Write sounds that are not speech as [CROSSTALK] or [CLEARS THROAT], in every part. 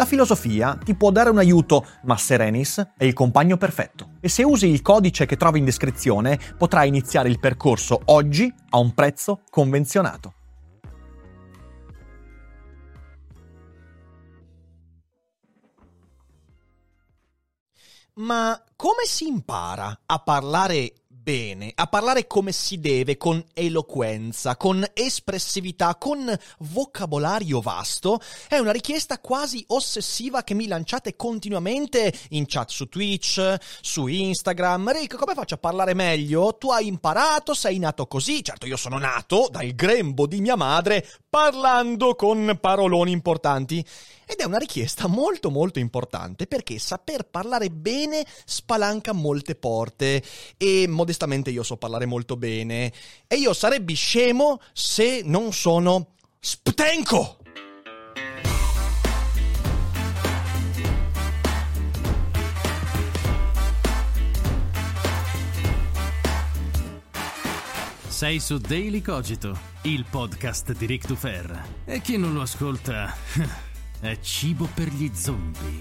La filosofia ti può dare un aiuto, ma Serenis è il compagno perfetto. E se usi il codice che trovi in descrizione, potrai iniziare il percorso oggi a un prezzo convenzionato. Ma come si impara a parlare bene, a parlare come si deve, con eloquenza, con espressività, con vocabolario vasto, è una richiesta quasi ossessiva che mi lanciate continuamente in chat su Twitch, su Instagram. Rick, come faccio a parlare meglio? Tu hai imparato, sei nato così. Certo, io sono nato dal grembo di mia madre parlando con paroloni importanti. Ed è una richiesta molto molto importante perché saper parlare bene spalanca molte porte e modestamente io so parlare molto bene e io sarebbe scemo se non sono sptenco. Sei su Daily Cogito, il podcast di Rick Dufer. E chi non lo ascolta [LAUGHS] è cibo per gli zombie.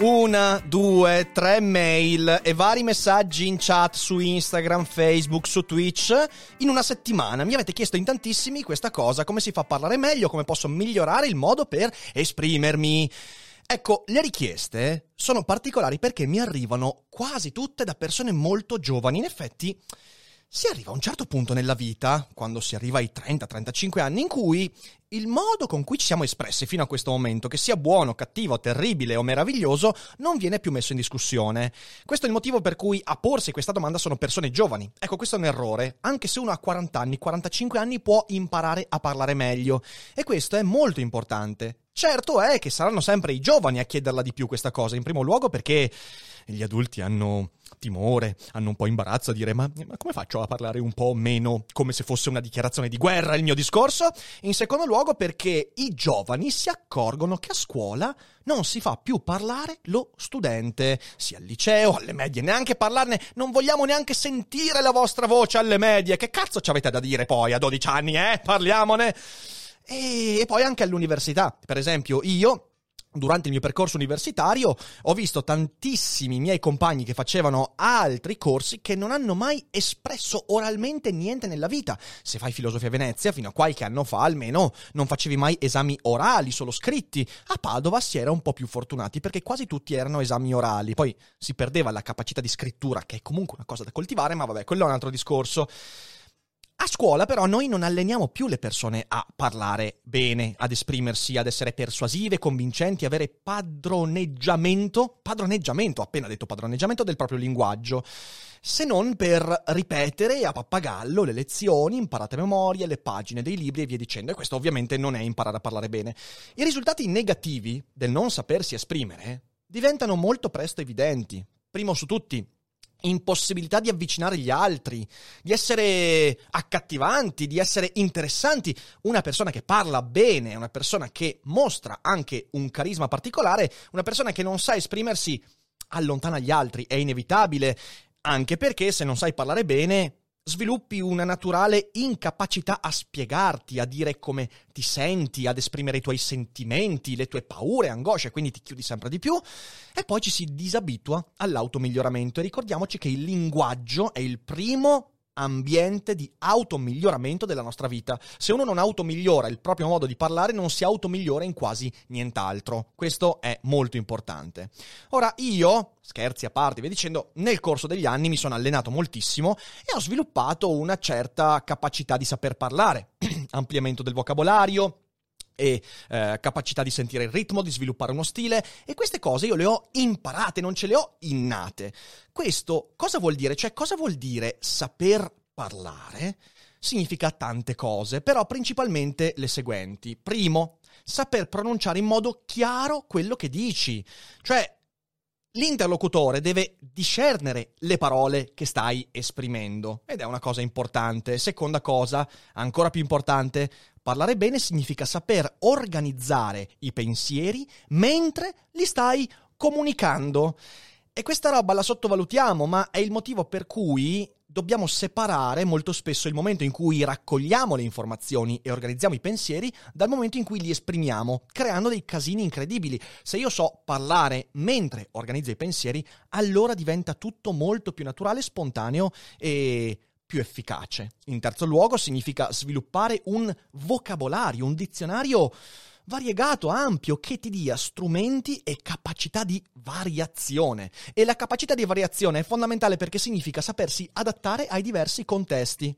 Una, due, tre mail e vari messaggi in chat su Instagram, Facebook, su Twitch in una settimana. Mi avete chiesto in tantissimi questa cosa, come si fa a parlare meglio, come posso migliorare il modo per esprimermi. Ecco, le richieste sono particolari perché mi arrivano quasi tutte da persone molto giovani. In effetti, si arriva a un certo punto nella vita, quando si arriva ai 30-35 anni, in cui il modo con cui ci siamo espressi fino a questo momento, che sia buono, cattivo, terribile o meraviglioso, non viene più messo in discussione. Questo è il motivo per cui a porsi questa domanda sono persone giovani. Ecco, questo è un errore. Anche se uno ha 40 anni, 45 anni può imparare a parlare meglio. E questo è molto importante. Certo è che saranno sempre i giovani a chiederla di più questa cosa, in primo luogo perché gli adulti hanno timore, hanno un po' imbarazzo a dire ma, ma, come faccio a parlare un po' meno come se fosse una dichiarazione di guerra il mio discorso? In secondo luogo perché i giovani si accorgono che a scuola non si fa più parlare lo studente, sia al liceo, alle medie, neanche parlarne, non vogliamo neanche sentire la vostra voce alle medie, che cazzo ci avete da dire poi a 12 anni, eh? Parliamone! E, e poi anche all'università, per esempio io durante il mio percorso universitario ho visto tantissimi miei compagni che facevano altri corsi che non hanno mai espresso oralmente niente nella vita. Se fai filosofia a Venezia, fino a qualche anno fa almeno non facevi mai esami orali, solo scritti. A Padova si era un po' più fortunati perché quasi tutti erano esami orali. Poi si perdeva la capacità di scrittura, che è comunque una cosa da coltivare, ma vabbè, quello è un altro discorso. A scuola però noi non alleniamo più le persone a parlare bene, ad esprimersi, ad essere persuasive, convincenti, avere padroneggiamento, padroneggiamento, appena detto padroneggiamento del proprio linguaggio, se non per ripetere a pappagallo le lezioni, imparate a memoria, le pagine dei libri e via dicendo. E questo ovviamente non è imparare a parlare bene. I risultati negativi del non sapersi esprimere diventano molto presto evidenti. Primo su tutti, impossibilità di avvicinare gli altri, di essere accattivanti, di essere interessanti. Una persona che parla bene, una persona che mostra anche un carisma particolare, una persona che non sa esprimersi allontana gli altri, è inevitabile, anche perché se non sai parlare bene sviluppi una naturale incapacità a spiegarti, a dire come ti senti, ad esprimere i tuoi sentimenti, le tue paure, angosce, quindi ti chiudi sempre di più e poi ci si disabitua all'automiglioramento. E ricordiamoci che il linguaggio è il primo ambiente di automiglioramento della nostra vita. Se uno non automigliora il proprio modo di parlare, non si automigliora in quasi nient'altro. Questo è molto importante. Ora, io, scherzi a parte, vi dicendo, nel corso degli anni mi sono allenato moltissimo e ho sviluppato una certa capacità di saper parlare, [CLEARS THROAT] ampliamento del vocabolario, e eh, capacità di sentire il ritmo, di sviluppare uno stile e queste cose io le ho imparate, non ce le ho innate. Questo cosa vuol dire? Cioè cosa vuol dire saper parlare? Significa tante cose, però principalmente le seguenti. Primo, saper pronunciare in modo chiaro quello che dici. Cioè, l'interlocutore deve discernere le parole che stai esprimendo ed è una cosa importante. Seconda cosa, ancora più importante, Parlare bene significa saper organizzare i pensieri mentre li stai comunicando. E questa roba la sottovalutiamo, ma è il motivo per cui dobbiamo separare molto spesso il momento in cui raccogliamo le informazioni e organizziamo i pensieri dal momento in cui li esprimiamo, creando dei casini incredibili. Se io so parlare mentre organizzo i pensieri, allora diventa tutto molto più naturale, spontaneo e più efficace. In terzo luogo significa sviluppare un vocabolario, un dizionario variegato, ampio, che ti dia strumenti e capacità di variazione. E la capacità di variazione è fondamentale perché significa sapersi adattare ai diversi contesti.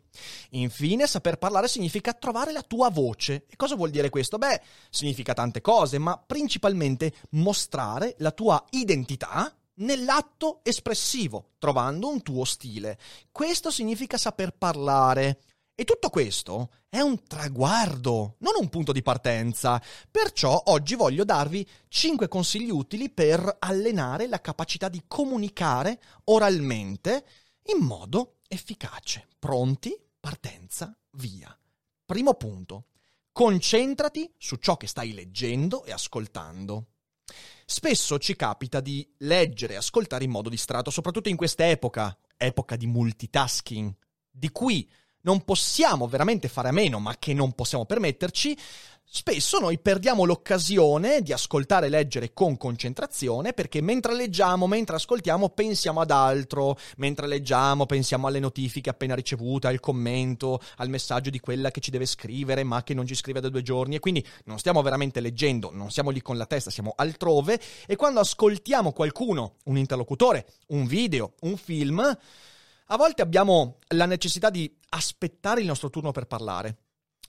Infine, saper parlare significa trovare la tua voce. E cosa vuol dire questo? Beh, significa tante cose, ma principalmente mostrare la tua identità nell'atto espressivo, trovando un tuo stile. Questo significa saper parlare. E tutto questo è un traguardo, non un punto di partenza. Perciò oggi voglio darvi 5 consigli utili per allenare la capacità di comunicare oralmente in modo efficace. Pronti? Partenza, via. Primo punto. Concentrati su ciò che stai leggendo e ascoltando. Spesso ci capita di leggere e ascoltare in modo distratto, soprattutto in questa epoca, epoca di multitasking, di cui non possiamo veramente fare a meno, ma che non possiamo permetterci, Spesso noi perdiamo l'occasione di ascoltare e leggere con concentrazione perché mentre leggiamo, mentre ascoltiamo, pensiamo ad altro. Mentre leggiamo, pensiamo alle notifiche appena ricevute, al commento, al messaggio di quella che ci deve scrivere ma che non ci scrive da due giorni. E quindi non stiamo veramente leggendo, non siamo lì con la testa, siamo altrove. E quando ascoltiamo qualcuno, un interlocutore, un video, un film, a volte abbiamo la necessità di aspettare il nostro turno per parlare.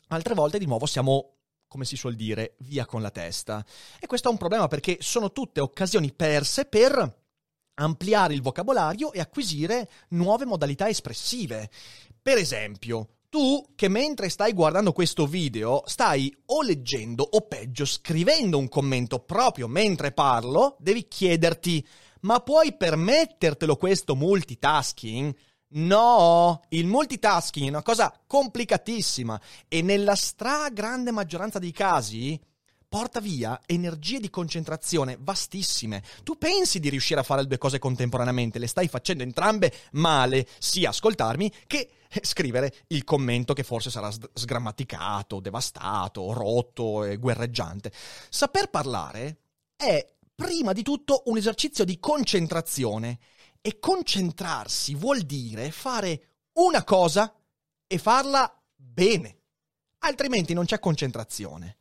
Altre volte, di nuovo, siamo come si suol dire, via con la testa. E questo è un problema perché sono tutte occasioni perse per ampliare il vocabolario e acquisire nuove modalità espressive. Per esempio, tu che mentre stai guardando questo video stai o leggendo o peggio scrivendo un commento proprio mentre parlo, devi chiederti ma puoi permettertelo questo multitasking? No, il multitasking è una cosa complicatissima e nella stragrande maggioranza dei casi porta via energie di concentrazione vastissime. Tu pensi di riuscire a fare due cose contemporaneamente, le stai facendo entrambe male, sia ascoltarmi che scrivere il commento che forse sarà sgrammaticato, devastato, rotto e guerreggiante. Saper parlare è prima di tutto un esercizio di concentrazione e concentrarsi vuol dire fare una cosa e farla bene. Altrimenti non c'è concentrazione.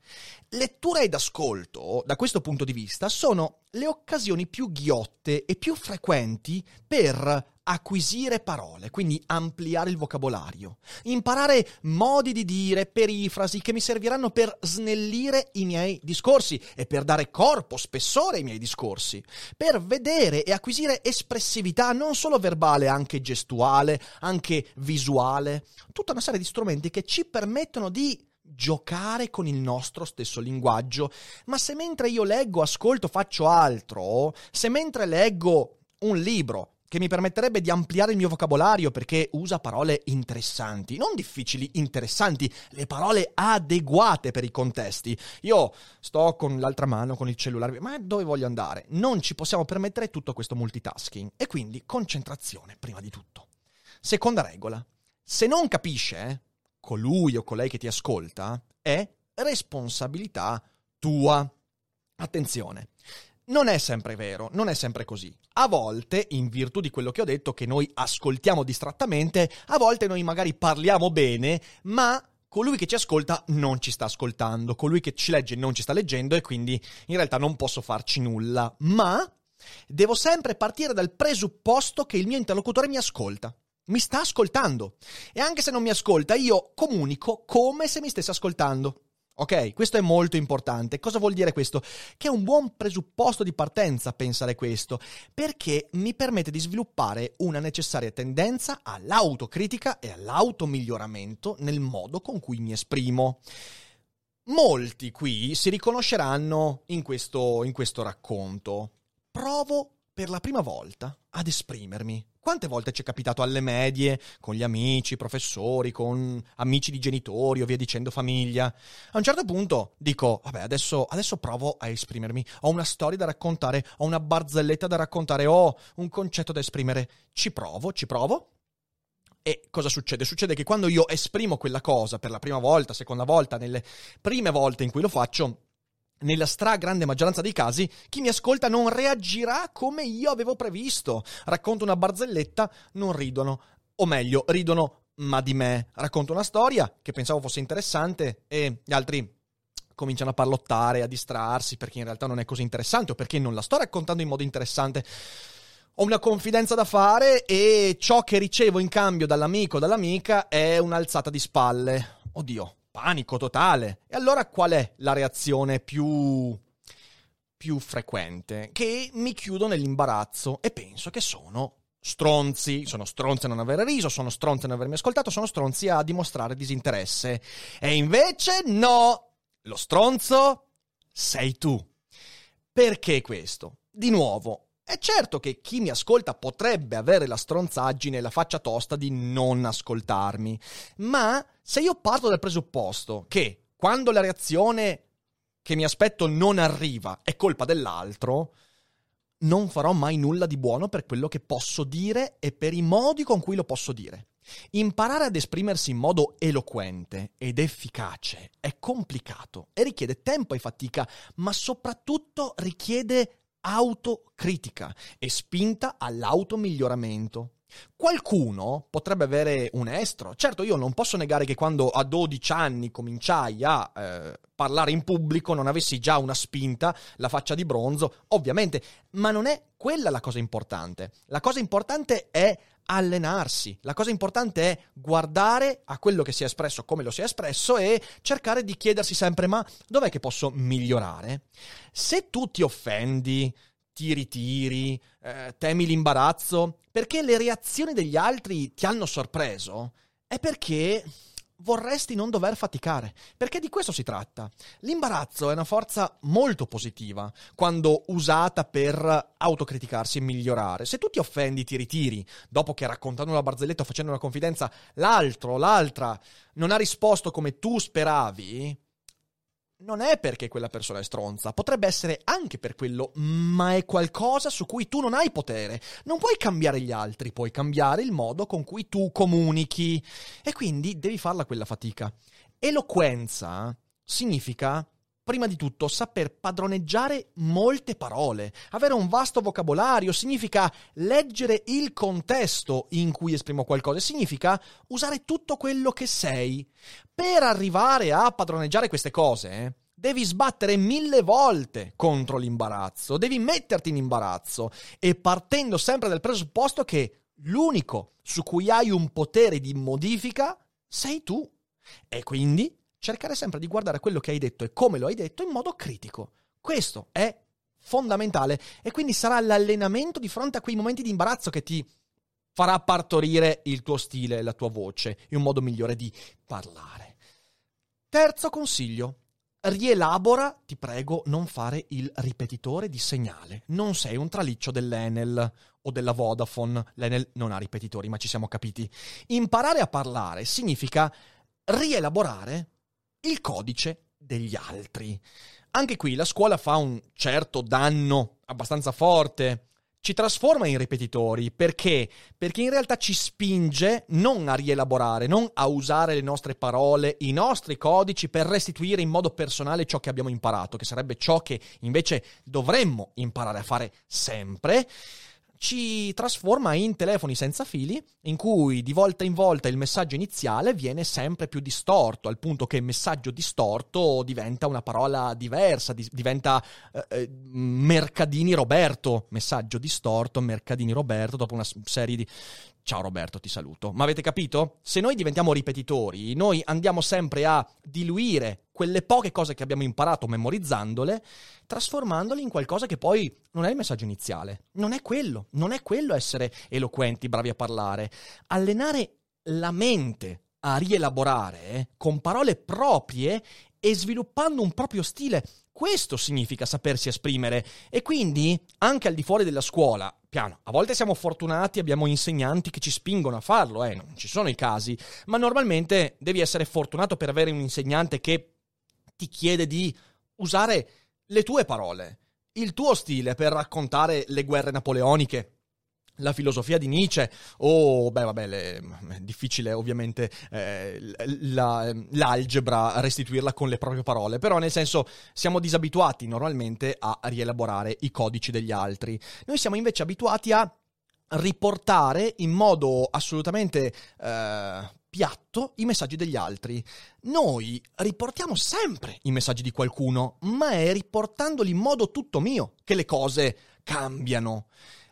Lettura ed ascolto, da questo punto di vista, sono le occasioni più ghiotte e più frequenti per acquisire parole, quindi ampliare il vocabolario, imparare modi di dire, perifrasi che mi serviranno per snellire i miei discorsi e per dare corpo, spessore ai miei discorsi, per vedere e acquisire espressività non solo verbale, anche gestuale, anche visuale, tutta una serie di strumenti che ci permettono di giocare con il nostro stesso linguaggio. Ma se mentre io leggo, ascolto, faccio altro, se mentre leggo un libro che mi permetterebbe di ampliare il mio vocabolario perché usa parole interessanti, non difficili, interessanti, le parole adeguate per i contesti. Io sto con l'altra mano con il cellulare, ma dove voglio andare? Non ci possiamo permettere tutto questo multitasking e quindi concentrazione prima di tutto. Seconda regola, se non capisce colui o colei che ti ascolta, è responsabilità tua. Attenzione, non è sempre vero, non è sempre così. A volte, in virtù di quello che ho detto, che noi ascoltiamo distrattamente, a volte noi magari parliamo bene, ma colui che ci ascolta non ci sta ascoltando, colui che ci legge non ci sta leggendo e quindi in realtà non posso farci nulla. Ma devo sempre partire dal presupposto che il mio interlocutore mi ascolta. Mi sta ascoltando. E anche se non mi ascolta, io comunico come se mi stesse ascoltando. Ok, questo è molto importante. Cosa vuol dire questo? Che è un buon presupposto di partenza pensare questo, perché mi permette di sviluppare una necessaria tendenza all'autocritica e all'automiglioramento nel modo con cui mi esprimo. Molti qui si riconosceranno in questo, in questo racconto. Provo per la prima volta ad esprimermi. Quante volte ci è capitato alle medie, con gli amici, professori, con amici di genitori o via dicendo famiglia? A un certo punto dico, vabbè, adesso, adesso provo a esprimermi. Ho una storia da raccontare, ho una barzelletta da raccontare, ho un concetto da esprimere. Ci provo, ci provo. E cosa succede? Succede che quando io esprimo quella cosa per la prima volta, seconda volta, nelle prime volte in cui lo faccio, nella stragrande maggioranza dei casi, chi mi ascolta non reagirà come io avevo previsto. Racconto una barzelletta, non ridono. O meglio, ridono ma di me. Racconto una storia che pensavo fosse interessante e gli altri cominciano a parlottare, a distrarsi perché in realtà non è così interessante o perché non la sto raccontando in modo interessante. Ho una confidenza da fare e ciò che ricevo in cambio dall'amico o dall'amica è un'alzata di spalle. Oddio, panico totale. E allora qual è la reazione più più frequente? Che mi chiudo nell'imbarazzo e penso che sono stronzi, sono stronzi a non aver riso, sono stronzi a non avermi ascoltato, sono stronzi a dimostrare disinteresse. E invece no, lo stronzo sei tu. Perché questo? Di nuovo, è certo che chi mi ascolta potrebbe avere la stronzaggine e la faccia tosta di non ascoltarmi, ma se io parto dal presupposto che quando la reazione che mi aspetto non arriva è colpa dell'altro, non farò mai nulla di buono per quello che posso dire e per i modi con cui lo posso dire. Imparare ad esprimersi in modo eloquente ed efficace è complicato e richiede tempo e fatica, ma soprattutto richiede autocritica e spinta all'automiglioramento. Qualcuno potrebbe avere un estro. Certo, io non posso negare che quando a 12 anni cominciai a eh, parlare in pubblico non avessi già una spinta, la faccia di bronzo, ovviamente, ma non è quella la cosa importante. La cosa importante è allenarsi. La cosa importante è guardare a quello che si è espresso, come lo si è espresso e cercare di chiedersi sempre ma dov'è che posso migliorare? Se tu ti offendi, ti ritiri, eh, temi l'imbarazzo, perché le reazioni degli altri ti hanno sorpreso, è perché vorresti non dover faticare, perché di questo si tratta. L'imbarazzo è una forza molto positiva quando usata per autocriticarsi e migliorare. Se tu ti offendi, ti ritiri, dopo che raccontando una barzelletta o facendo una confidenza, l'altro l'altra non ha risposto come tu speravi, non è perché quella persona è stronza, potrebbe essere anche per quello, ma è qualcosa su cui tu non hai potere. Non puoi cambiare gli altri, puoi cambiare il modo con cui tu comunichi e quindi devi farla quella fatica. Eloquenza significa prima di tutto saper padroneggiare molte parole. Avere un vasto vocabolario significa leggere il contesto in cui esprimo qualcosa, significa usare tutto quello che sei. Per arrivare a padroneggiare queste cose, devi sbattere mille volte contro l'imbarazzo, devi metterti in imbarazzo e partendo sempre dal presupposto che l'unico su cui hai un potere di modifica sei tu. E quindi cercare sempre di guardare quello che hai detto e come lo hai detto in modo critico. Questo è fondamentale e quindi sarà l'allenamento di fronte a quei momenti di imbarazzo che ti farà partorire il tuo stile, la tua voce e un modo migliore di parlare. Terzo consiglio. Rielabora, ti prego, non fare il ripetitore di segnale. Non sei un traliccio dell'Enel o della Vodafone. L'Enel non ha ripetitori, ma ci siamo capiti. Imparare a parlare significa rielaborare il codice degli altri. Anche qui la scuola fa un certo danno abbastanza forte ci trasforma in ripetitori. Perché? Perché in realtà ci spinge non a rielaborare, non a usare le nostre parole, i nostri codici per restituire in modo personale ciò che abbiamo imparato, che sarebbe ciò che invece dovremmo imparare a fare sempre ci trasforma in telefoni senza fili, in cui di volta in volta il messaggio iniziale viene sempre più distorto, al punto che messaggio distorto diventa una parola diversa, di- diventa eh, eh, Mercadini Roberto, messaggio distorto, Mercadini Roberto, dopo una serie di... Ciao Roberto, ti saluto. Ma avete capito? Se noi diventiamo ripetitori, noi andiamo sempre a diluire quelle poche cose che abbiamo imparato memorizzandole, trasformandole in qualcosa che poi non è il messaggio iniziale. Non è quello. Non è quello essere eloquenti, bravi a parlare. Allenare la mente a rielaborare eh, con parole proprie e sviluppando un proprio stile. Questo significa sapersi esprimere. E quindi anche al di fuori della scuola, piano, a volte siamo fortunati, abbiamo insegnanti che ci spingono a farlo, eh, non ci sono i casi, ma normalmente devi essere fortunato per avere un insegnante che ti chiede di usare le tue parole, il tuo stile per raccontare le guerre napoleoniche, la filosofia di Nietzsche o, beh vabbè, le, è difficile ovviamente eh, la, l'algebra restituirla con le proprie parole, però nel senso siamo disabituati normalmente a rielaborare i codici degli altri. Noi siamo invece abituati a riportare in modo assolutamente eh, piatto i messaggi degli altri. Noi riportiamo sempre i messaggi di qualcuno, ma è riportandoli in modo tutto mio che le cose cambiano.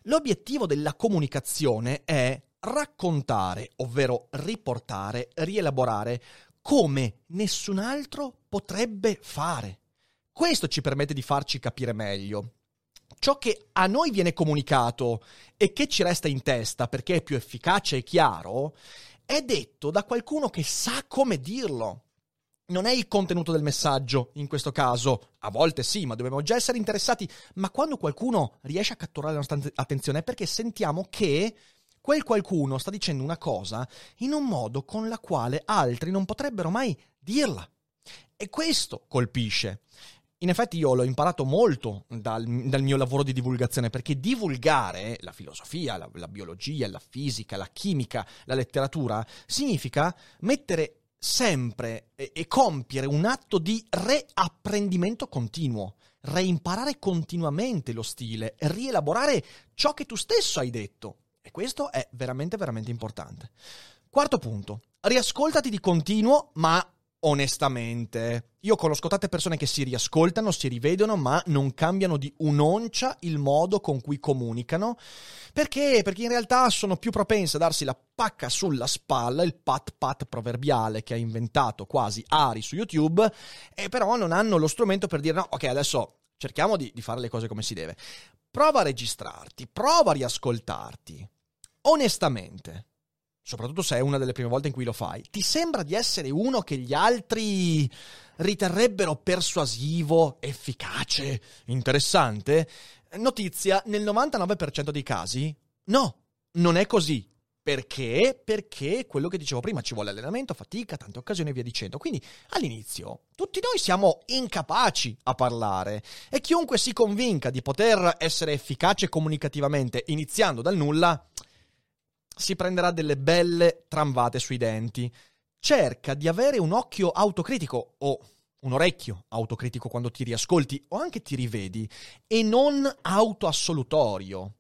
L'obiettivo della comunicazione è raccontare, ovvero riportare, rielaborare come nessun altro potrebbe fare. Questo ci permette di farci capire meglio. Ciò che a noi viene comunicato e che ci resta in testa perché è più efficace e chiaro, è detto da qualcuno che sa come dirlo. Non è il contenuto del messaggio, in questo caso, a volte sì, ma dobbiamo già essere interessati, ma quando qualcuno riesce a catturare la nostra attenzione è perché sentiamo che quel qualcuno sta dicendo una cosa in un modo con la quale altri non potrebbero mai dirla. E questo colpisce. In effetti io l'ho imparato molto dal, dal, mio lavoro di divulgazione, perché divulgare la filosofia, la, la biologia, la fisica, la chimica, la letteratura, significa mettere sempre e, e compiere un atto di reapprendimento continuo, reimparare continuamente lo stile, rielaborare ciò che tu stesso hai detto. E questo è veramente, veramente importante. Quarto punto, riascoltati di continuo, ma onestamente. Io conosco tante persone che si riascoltano, si rivedono, ma non cambiano di un'oncia il modo con cui comunicano. Perché? Perché in realtà sono più propense a darsi la pacca sulla spalla, il pat pat proverbiale che ha inventato quasi Ari su YouTube, e però non hanno lo strumento per dire no, ok, adesso cerchiamo di, di fare le cose come si deve. Prova a registrarti, prova a riascoltarti. Onestamente, soprattutto se è una delle prime volte in cui lo fai, ti sembra di essere uno che gli altri riterrebbero persuasivo, efficace, interessante? Notizia, nel 99% dei casi, no, non è così. Perché? Perché quello che dicevo prima, ci vuole allenamento, fatica, tante occasioni e via dicendo. Quindi all'inizio tutti noi siamo incapaci a parlare e chiunque si convinca di poter essere efficace comunicativamente iniziando dal nulla, si prenderà delle belle tramvate sui denti. Cerca di avere un occhio autocritico o un orecchio autocritico quando ti riascolti o anche ti rivedi e non autoassolutorio.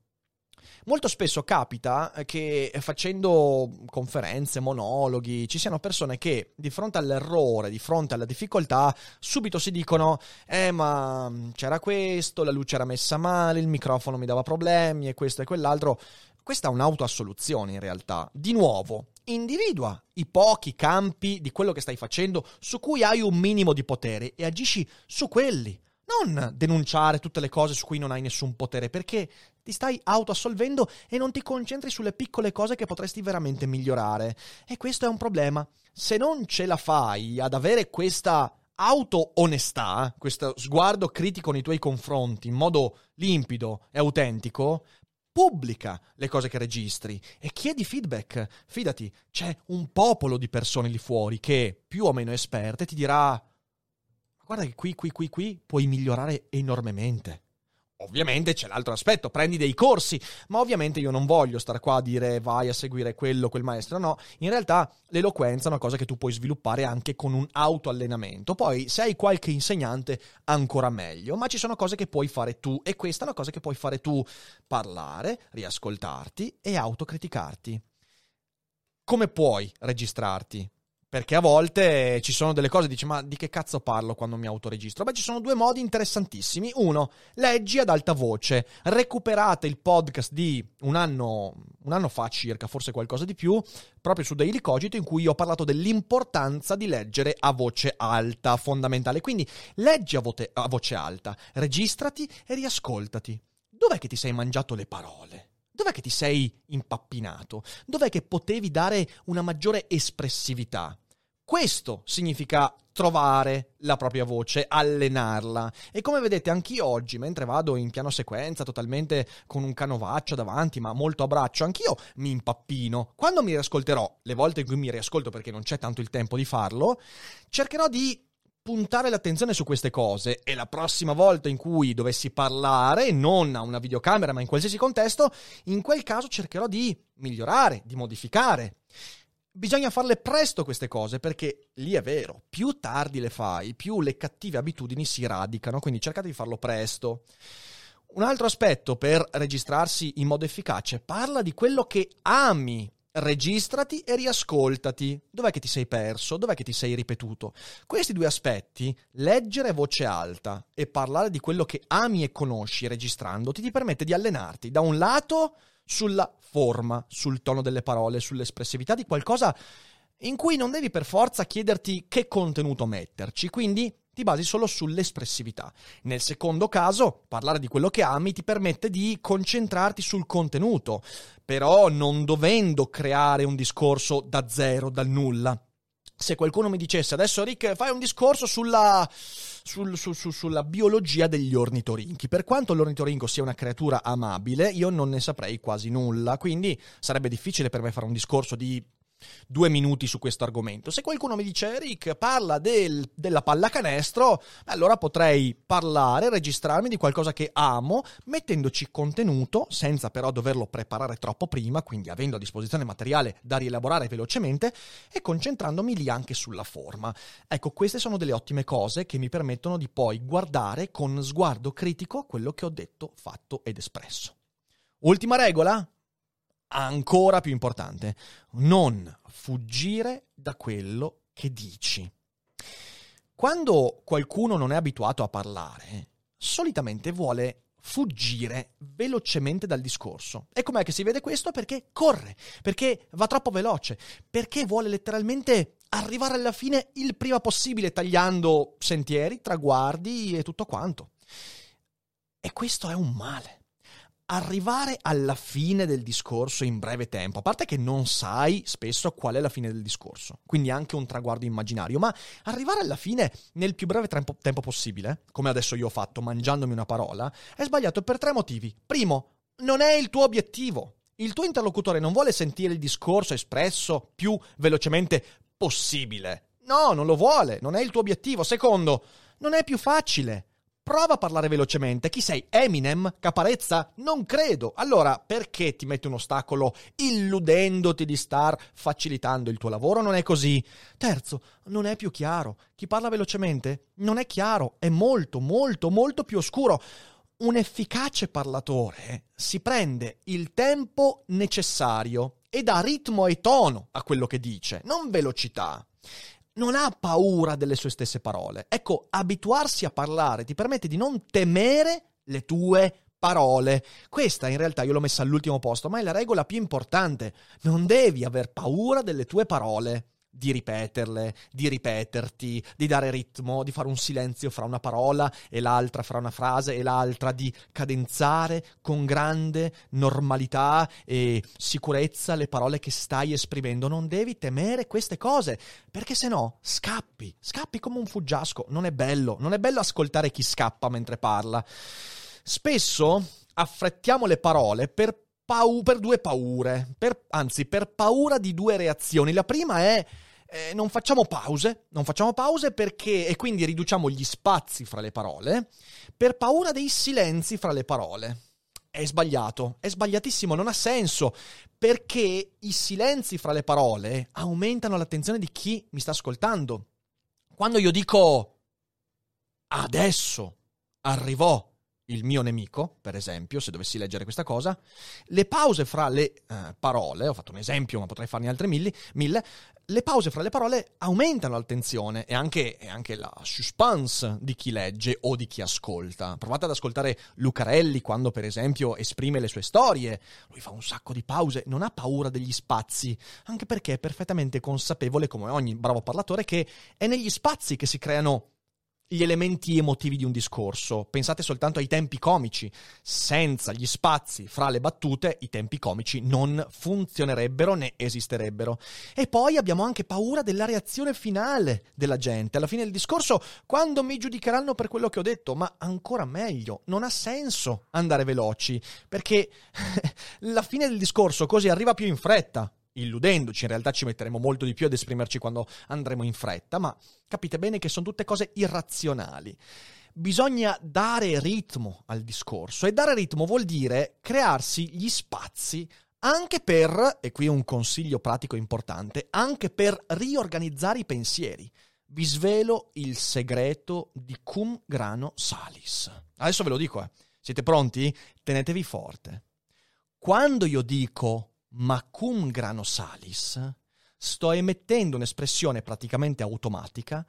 Molto spesso capita che facendo conferenze, monologhi, ci siano persone che di fronte all'errore, di fronte alla difficoltà, subito si dicono: Eh, ma c'era questo, la luce era messa male, il microfono mi dava problemi e questo e quell'altro. Questa è un'autoassoluzione in realtà. Di nuovo, individua i pochi campi di quello che stai facendo su cui hai un minimo di potere e agisci su quelli. Non denunciare tutte le cose su cui non hai nessun potere, perché ti stai autoassolvendo e non ti concentri sulle piccole cose che potresti veramente migliorare. E questo è un problema. Se non ce la fai ad avere questa auto-onestà, questo sguardo critico nei tuoi confronti in modo limpido e autentico, pubblica le cose che registri e chiedi feedback. Fidati, c'è un popolo di persone lì fuori che, più o meno esperte, ti dirà guarda che qui, qui, qui, qui puoi migliorare enormemente. Ovviamente c'è l'altro aspetto, prendi dei corsi, ma ovviamente io non voglio stare qua a dire vai a seguire quello, quel maestro, no, in realtà l'eloquenza è una cosa che tu puoi sviluppare anche con un autoallenamento, poi se hai qualche insegnante ancora meglio, ma ci sono cose che puoi fare tu e questa è una cosa che puoi fare tu, parlare, riascoltarti e autocriticarti. Come puoi registrarti? Perché a volte ci sono delle cose, dici, ma di che cazzo parlo quando mi autoregistro? Beh, ci sono due modi interessantissimi. Uno, leggi ad alta voce. Recuperate il podcast di un anno, un anno fa circa, forse qualcosa di più, proprio su Daily Cogito, in cui ho parlato dell'importanza di leggere a voce alta, fondamentale. Quindi leggi a, voce, a voce alta, registrati e riascoltati. Dov'è che ti sei mangiato le parole? Dov'è che ti sei impappinato? Dov'è che potevi dare una maggiore espressività? Questo significa trovare la propria voce, allenarla. E come vedete anch'io oggi, mentre vado in piano sequenza, totalmente con un canovaccio davanti, ma molto a braccio, anch'io mi impappino. Quando mi riascolterò, le volte in cui mi riascolto perché non c'è tanto il tempo di farlo, cercherò di puntare l'attenzione su queste cose e la prossima volta in cui dovessi parlare, non a una videocamera ma in qualsiasi contesto, in quel caso cercherò di migliorare, di modificare. Bisogna farle presto queste cose perché lì è vero, più tardi le fai, più le cattive abitudini si radicano, quindi cercate di farlo presto. Un altro aspetto per registrarsi in modo efficace, parla di quello che ami registrati e riascoltati. Dov'è che ti sei perso? Dov'è che ti sei ripetuto? Questi due aspetti, leggere voce alta e parlare di quello che ami e conosci registrandoti, ti permette di allenarti da un lato sulla forma, sul tono delle parole, sull'espressività di qualcosa in cui non devi per forza chiederti che contenuto metterci, quindi ti basi solo sull'espressività. Nel secondo caso, parlare di quello che ami ti permette di concentrarti sul contenuto, però non dovendo creare un discorso da zero, dal nulla. Se qualcuno mi dicesse adesso Rick fai un discorso sulla sul, su, su, sulla biologia degli ornitorinchi. Per quanto l'ornitorinco sia una creatura amabile, io non ne saprei quasi nulla, quindi sarebbe difficile per me fare un discorso di due minuti su questo argomento. Se qualcuno mi dice, Rick, parla del, della pallacanestro, allora potrei parlare, registrarmi di qualcosa che amo, mettendoci contenuto, senza però doverlo preparare troppo prima, quindi avendo a disposizione materiale da rielaborare velocemente e concentrandomi lì anche sulla forma. Ecco, queste sono delle ottime cose che mi permettono di poi guardare con sguardo critico quello che ho detto, fatto ed espresso. Ultima regola? Ancora più importante, non fuggire da quello che dici. Quando qualcuno non è abituato a parlare, solitamente vuole fuggire velocemente dal discorso. E com'è che si vede questo? Perché corre, perché va troppo veloce, perché vuole letteralmente arrivare alla fine il prima possibile, tagliando sentieri, traguardi e tutto quanto. E questo è un male arrivare alla fine del discorso in breve tempo, a parte che non sai spesso qual è la fine del discorso, quindi anche un traguardo immaginario, ma arrivare alla fine nel più breve tempo, tempo possibile, come adesso io ho fatto mangiandomi una parola, è sbagliato per tre motivi. Primo, non è il tuo obiettivo. Il tuo interlocutore non vuole sentire il discorso espresso più velocemente possibile. No, non lo vuole, non è il tuo obiettivo. Secondo, non è più facile. Prova a parlare velocemente. Chi sei? Eminem? Caparezza? Non credo. Allora, perché ti metti un ostacolo illudendoti di star facilitando il tuo lavoro? Non è così. Terzo, non è più chiaro. Chi parla velocemente non è chiaro, è molto, molto, molto più oscuro. Un efficace parlatore si prende il tempo necessario e dà ritmo e tono a quello che dice, non velocità non ha paura delle sue stesse parole. Ecco, abituarsi a parlare ti permette di non temere le tue parole. Questa in realtà io l'ho messa all'ultimo posto, ma è la regola più importante. Non devi aver paura delle tue parole di ripeterle, di ripeterti, di dare ritmo, di fare un silenzio fra una parola e l'altra, fra una frase e l'altra, di cadenzare con grande normalità e sicurezza le parole che stai esprimendo. Non devi temere queste cose, perché se no scappi, scappi come un fuggiasco. Non è bello, non è bello ascoltare chi scappa mentre parla. Spesso affrettiamo le parole per pau- per due paure, per, anzi per paura di due reazioni. La prima è eh, non facciamo pause, non facciamo pause perché e quindi riduciamo gli spazi fra le parole per paura dei silenzi fra le parole. È sbagliato, è sbagliatissimo, non ha senso, perché i silenzi fra le parole aumentano l'attenzione di chi mi sta ascoltando. Quando io dico adesso arrivò il mio nemico, per esempio, se dovessi leggere questa cosa, le pause fra le uh, parole, ho fatto un esempio ma potrei farne altri mille, mille le pause fra le parole aumentano l'attenzione e anche, e anche, la suspense di chi legge o di chi ascolta. Provate ad ascoltare Lucarelli quando, per esempio, esprime le sue storie. Lui fa un sacco di pause, non ha paura degli spazi, anche perché è perfettamente consapevole, come ogni bravo parlatore, che è negli spazi che si creano gli elementi emotivi di un discorso. Pensate soltanto ai tempi comici. Senza gli spazi fra le battute, i tempi comici non funzionerebbero né esisterebbero. E poi abbiamo anche paura della reazione finale della gente. Alla fine del discorso, quando mi giudicheranno per quello che ho detto, ma ancora meglio, non ha senso andare veloci, perché [LAUGHS] la fine del discorso così arriva più in fretta illudendoci, in realtà ci metteremo molto di più ad esprimerci quando andremo in fretta, ma capite bene che sono tutte cose irrazionali. Bisogna dare ritmo al discorso e dare ritmo vuol dire crearsi gli spazi anche per, e qui un consiglio pratico importante, anche per riorganizzare i pensieri. Vi svelo il segreto di cum grano salis. Adesso ve lo dico, eh. Siete pronti? Tenetevi forte. Quando io dico ma cum grano salis, sto emettendo un'espressione praticamente automatica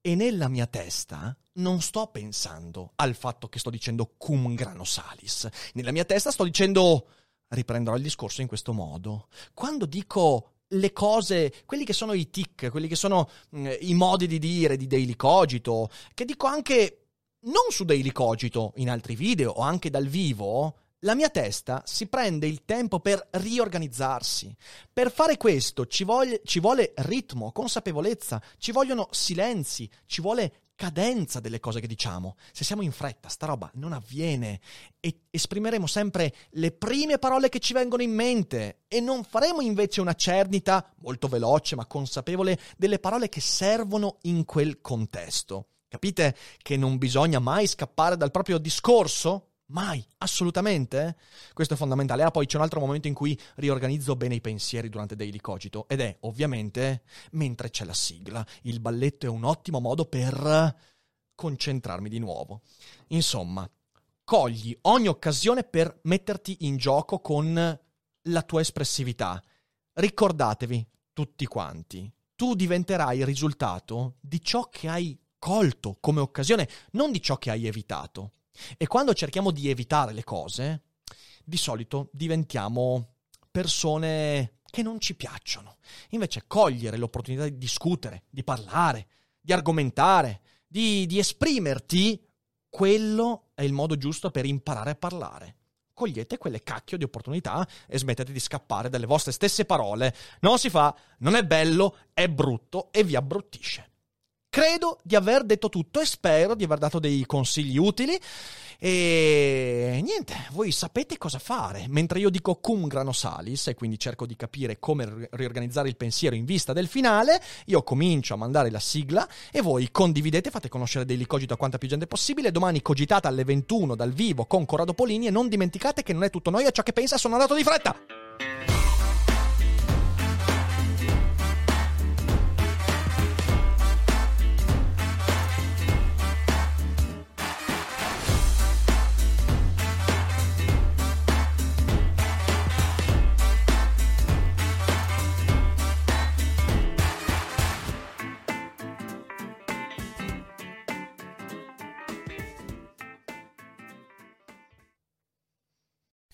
e nella mia testa non sto pensando al fatto che sto dicendo cum grano salis. Nella mia testa sto dicendo, riprenderò il discorso in questo modo, quando dico le cose, quelli che sono i tic, quelli che sono mh, mm, i modi di dire di Daily Cogito, che dico anche non su Daily Cogito, in altri video o anche dal vivo, la mia testa si prende il tempo per riorganizzarsi. Per fare questo ci vuole, ci vuole, ritmo, consapevolezza, ci vogliono silenzi, ci vuole cadenza delle cose che diciamo. Se siamo in fretta, sta roba non avviene e esprimeremo sempre le prime parole che ci vengono in mente e non faremo invece una cernita molto veloce ma consapevole delle parole che servono in quel contesto. Capite che non bisogna mai scappare dal proprio discorso? Mai, assolutamente. Questo è fondamentale. Ah, poi c'è un altro momento in cui riorganizzo bene i pensieri durante Daily Cogito ed è ovviamente mentre c'è la sigla. Il balletto è un ottimo modo per concentrarmi di nuovo. Insomma, cogli ogni occasione per metterti in gioco con la tua espressività. Ricordatevi, tutti quanti, tu diventerai il risultato di ciò che hai colto come occasione, non di ciò che hai evitato. E quando cerchiamo di evitare le cose, di solito diventiamo persone che non ci piacciono. Invece cogliere l'opportunità di discutere, di parlare, di argomentare, di, di esprimerti, quello è il modo giusto per imparare a parlare cogliete quelle cacchio di opportunità e smettete di scappare dalle vostre stesse parole. Non si fa, non è bello, è brutto e vi abbruttisce. Credo di aver detto tutto e spero di aver dato dei consigli utili. E niente, voi sapete cosa fare. Mentre io dico cum grano salis e quindi cerco di capire come riorganizzare il pensiero in vista del finale, io comincio a mandare la sigla e voi condividete, fate conoscere Daily Cogito a quanta più gente possibile. Domani cogitate alle 21 dal vivo con Corrado Polini e non dimenticate che non è tutto noi a ciò che pensa, sono andato di fretta.